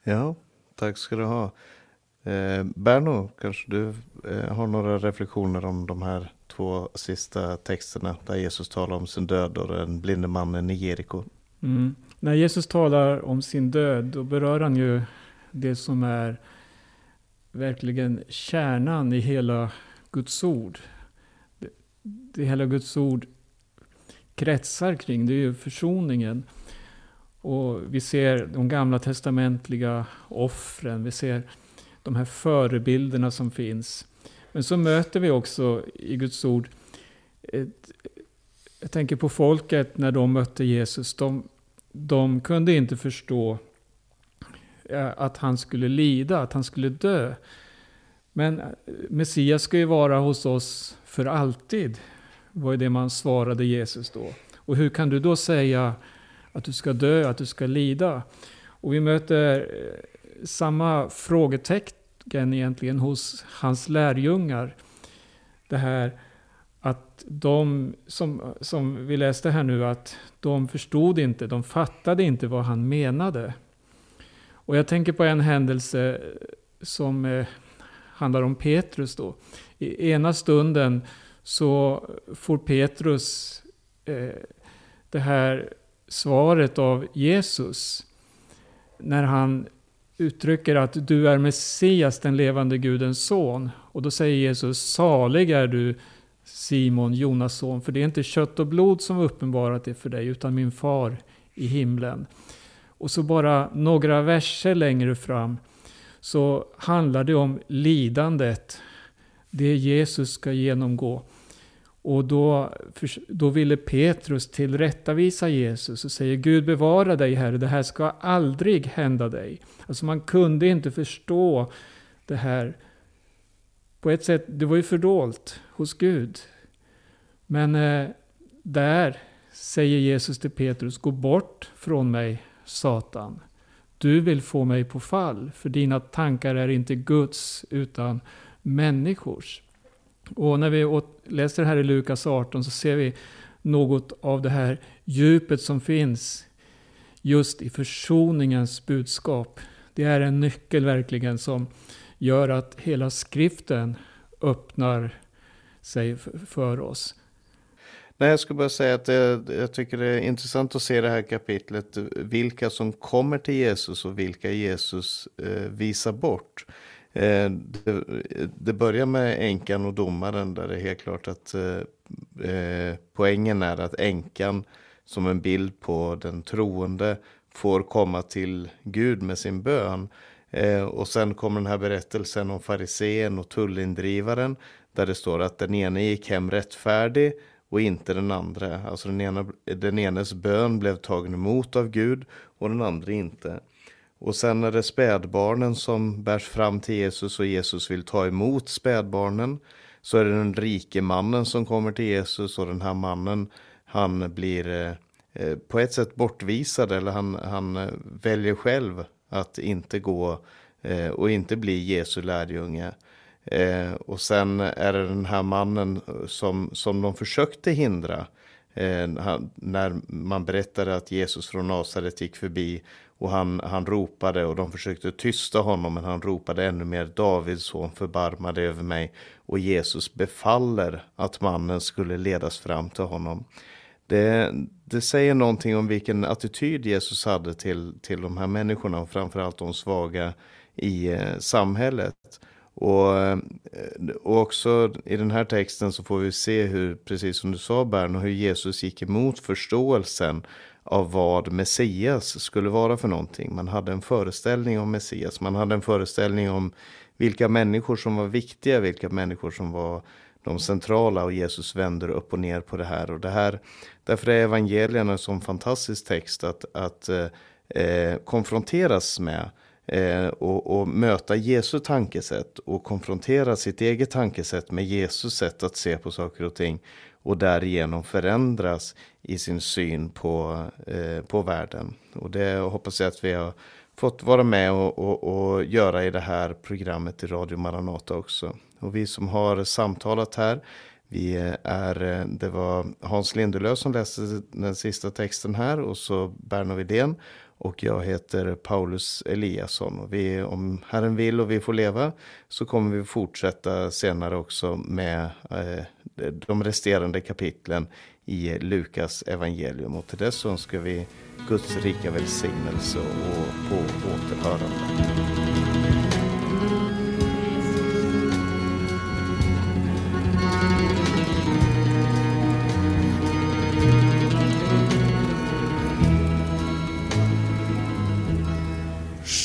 Ja, tack ska du ha. Eh, Berno, kanske du eh, har några reflektioner om de här två sista texterna där Jesus talar om sin död och den blinde mannen i Jeriko. Mm. När Jesus talar om sin död, då berör han ju det som är verkligen kärnan i hela Guds ord. Det, det hela Guds ord kretsar kring, det är ju försoningen. Och vi ser de gamla testamentliga offren, vi ser de här förebilderna som finns. Men så möter vi också i Guds ord, ett, jag tänker på folket när de mötte Jesus, de, de kunde inte förstå eh, att han skulle lida, att han skulle dö. Men eh, Messias ska ju vara hos oss för alltid, var det man svarade Jesus då. Och hur kan du då säga att du ska dö, att du ska lida? Och vi möter eh, samma frågetecken egentligen hos hans lärjungar. Det här att de, som, som vi läste här nu, att de förstod inte, de fattade inte vad han menade. Och jag tänker på en händelse som eh, handlar om Petrus då. I ena stunden så får Petrus eh, det här svaret av Jesus. När han uttrycker att du är Messias, den levande Gudens son. Och då säger Jesus, salig är du Simon, Jonas son, för det är inte kött och blod som uppenbarat det för dig, utan min far i himlen. Och så bara några verser längre fram så handlar det om lidandet, det Jesus ska genomgå. Och då, då ville Petrus tillrättavisa Jesus och säger Gud bevara dig Herre, det här ska aldrig hända dig. Alltså man kunde inte förstå det här på ett sätt, det var ju fördolt hos Gud. Men eh, där säger Jesus till Petrus, gå bort från mig Satan. Du vill få mig på fall, för dina tankar är inte Guds utan människors. Och när vi läser här i Lukas 18 så ser vi något av det här djupet som finns just i försoningens budskap. Det är en nyckel verkligen som gör att hela skriften öppnar sig för oss. Nej, jag skulle bara säga att det, jag tycker det är intressant att se det här kapitlet. Vilka som kommer till Jesus och vilka Jesus eh, visar bort. Eh, det, det, börjar med änkan och domaren där det är helt klart att eh, eh, poängen är att änkan som en bild på den troende får komma till Gud med sin bön. Eh, och sen kommer den här berättelsen om farisén och tullindrivaren där det står att den ene gick hem rättfärdig och inte den andra. Alltså den, ena, den enes bön blev tagen emot av Gud och den andra inte. Och sen är det spädbarnen som bärs fram till Jesus och Jesus vill ta emot spädbarnen. Så är det den rike mannen som kommer till Jesus och den här mannen han blir eh, eh på ett sätt bortvisad eller han, han eh, väljer själv att inte gå eh, och inte bli Jesu lärjunge. Eh, och sen är det den här mannen eh, som, som de försökte hindra. Eh, när man berättade att Jesus från Nasaret gick förbi och han, han ropade och de försökte tysta honom men han ropade ännu mer Davids son förbarma dig över mig. Och Jesus befaller att mannen skulle ledas fram till honom. Det, det säger någonting om vilken attityd Jesus hade till, till de här människorna och framförallt de svaga i eh, samhället. Och, eh, och också i den här texten så får vi se hur, precis som du sa Bern, hur Jesus gick emot förståelsen av vad Messias skulle vara för någonting. Man hade en föreställning om Messias, man hade en föreställning om vilka människor som var viktiga, vilka människor som var de centrala och Jesus vänder upp och ner på det här. Och det här därför är evangelierna en sån fantastisk text att, att eh, eh konfronteras med eh, och, och, möta Jesu tankesätt och konfrontera sitt eget tankesätt med Jesus sätt att se på saker och ting och därigenom förändras i sin syn på, eh, på världen. Och det hoppas jag att vi har fått vara med och, och, och, göra i det här programmet i Radio Maranata också. Och vi som har samtalat här, vi är, det var Hans Lindelöf som läste den sista texten här och så Berno Widén och jag heter Paulus Eliasson. Och vi, om Herren vill och vi får leva så kommer vi fortsätta senare också med eh, de resterande kapitlen i Lukas evangelium. Och till dess önskar vi Guds rika välsignelse och på återhörande.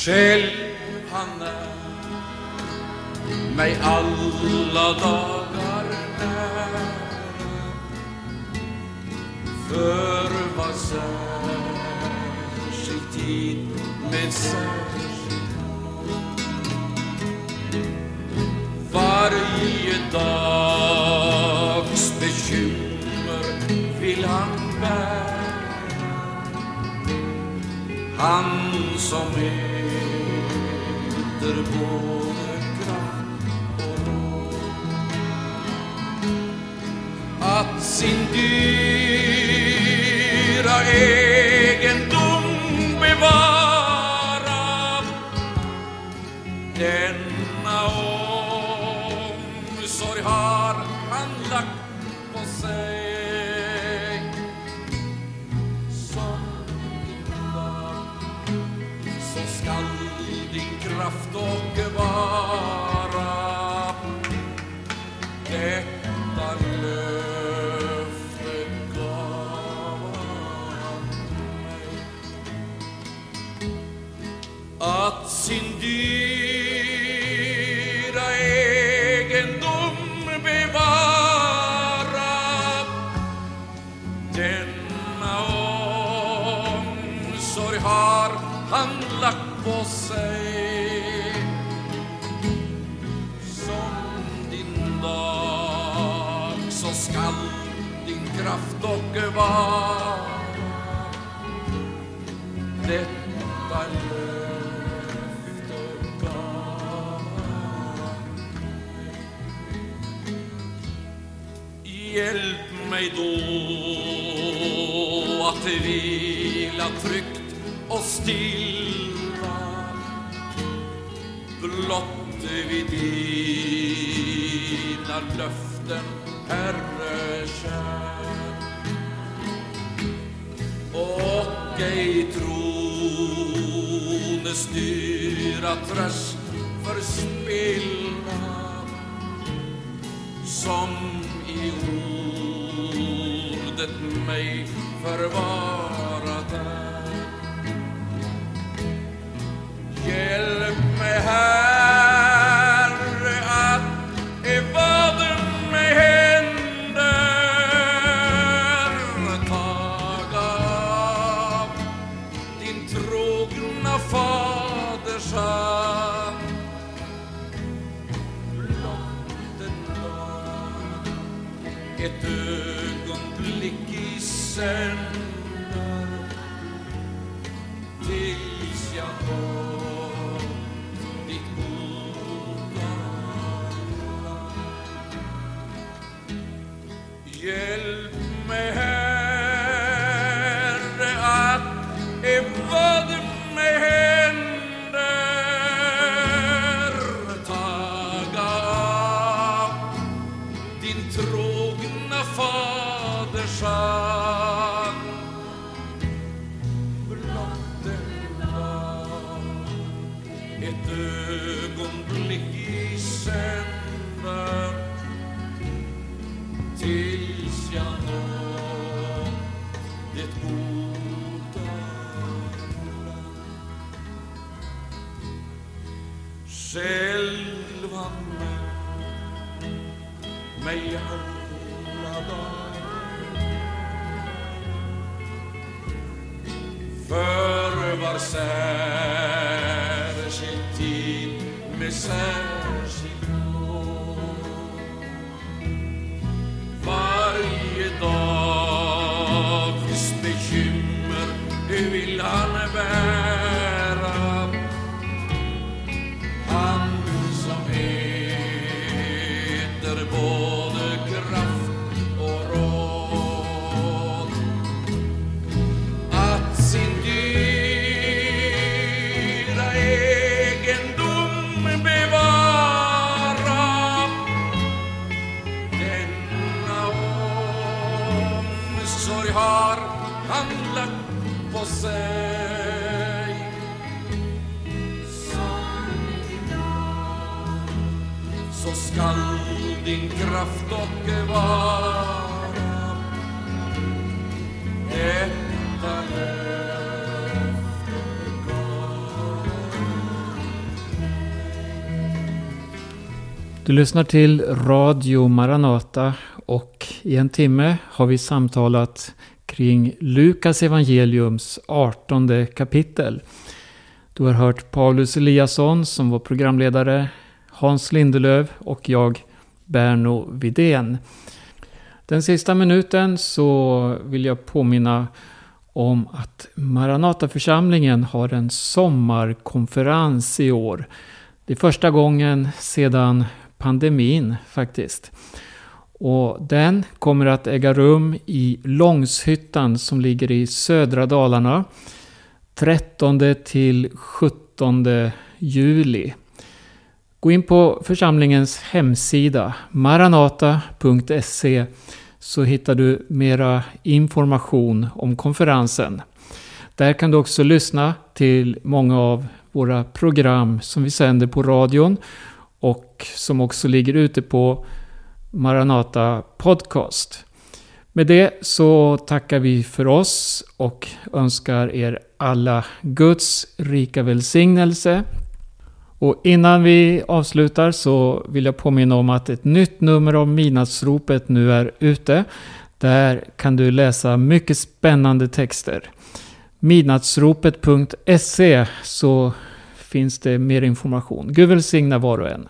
Själv han är mig alla dagar nära för vad särskild tid med särskild Varje dags bekymmer vill han bära. Han som äter både kraft och råd att sin dyra är skall i din kraft och vara Det att vila tryggt och stilla blott vid dina löften, Herre kär. Och ej tron styra tröst förvarat är. Hjälp mig, Herre, att i vad mig händer taga av din trogna faders hand. Blott en dag, ett ögonblick i på sig så skall din kraft och vara detta. Du lyssnar till Radio Maranata och i en timme har vi samtalat kring Lukas evangeliums 18 kapitel. Du har hört Paulus Eliasson som var programledare, Hans Lindelöv och jag, Berno Vidén. Den sista minuten så vill jag påminna om att Maranataförsamlingen har en sommarkonferens i år. Det är första gången sedan pandemin faktiskt. Och den kommer att äga rum i Långshyttan som ligger i södra Dalarna. 13 till 17 juli. Gå in på församlingens hemsida maranata.se så hittar du mera information om konferensen. Där kan du också lyssna till många av våra program som vi sänder på radion och som också ligger ute på Maranata Podcast. Med det så tackar vi för oss och önskar er alla Guds rika välsignelse. Och innan vi avslutar så vill jag påminna om att ett nytt nummer av Midnattsropet nu är ute. Där kan du läsa mycket spännande texter. Midnattsropet.se så finns det mer information. Gud välsigna var och en.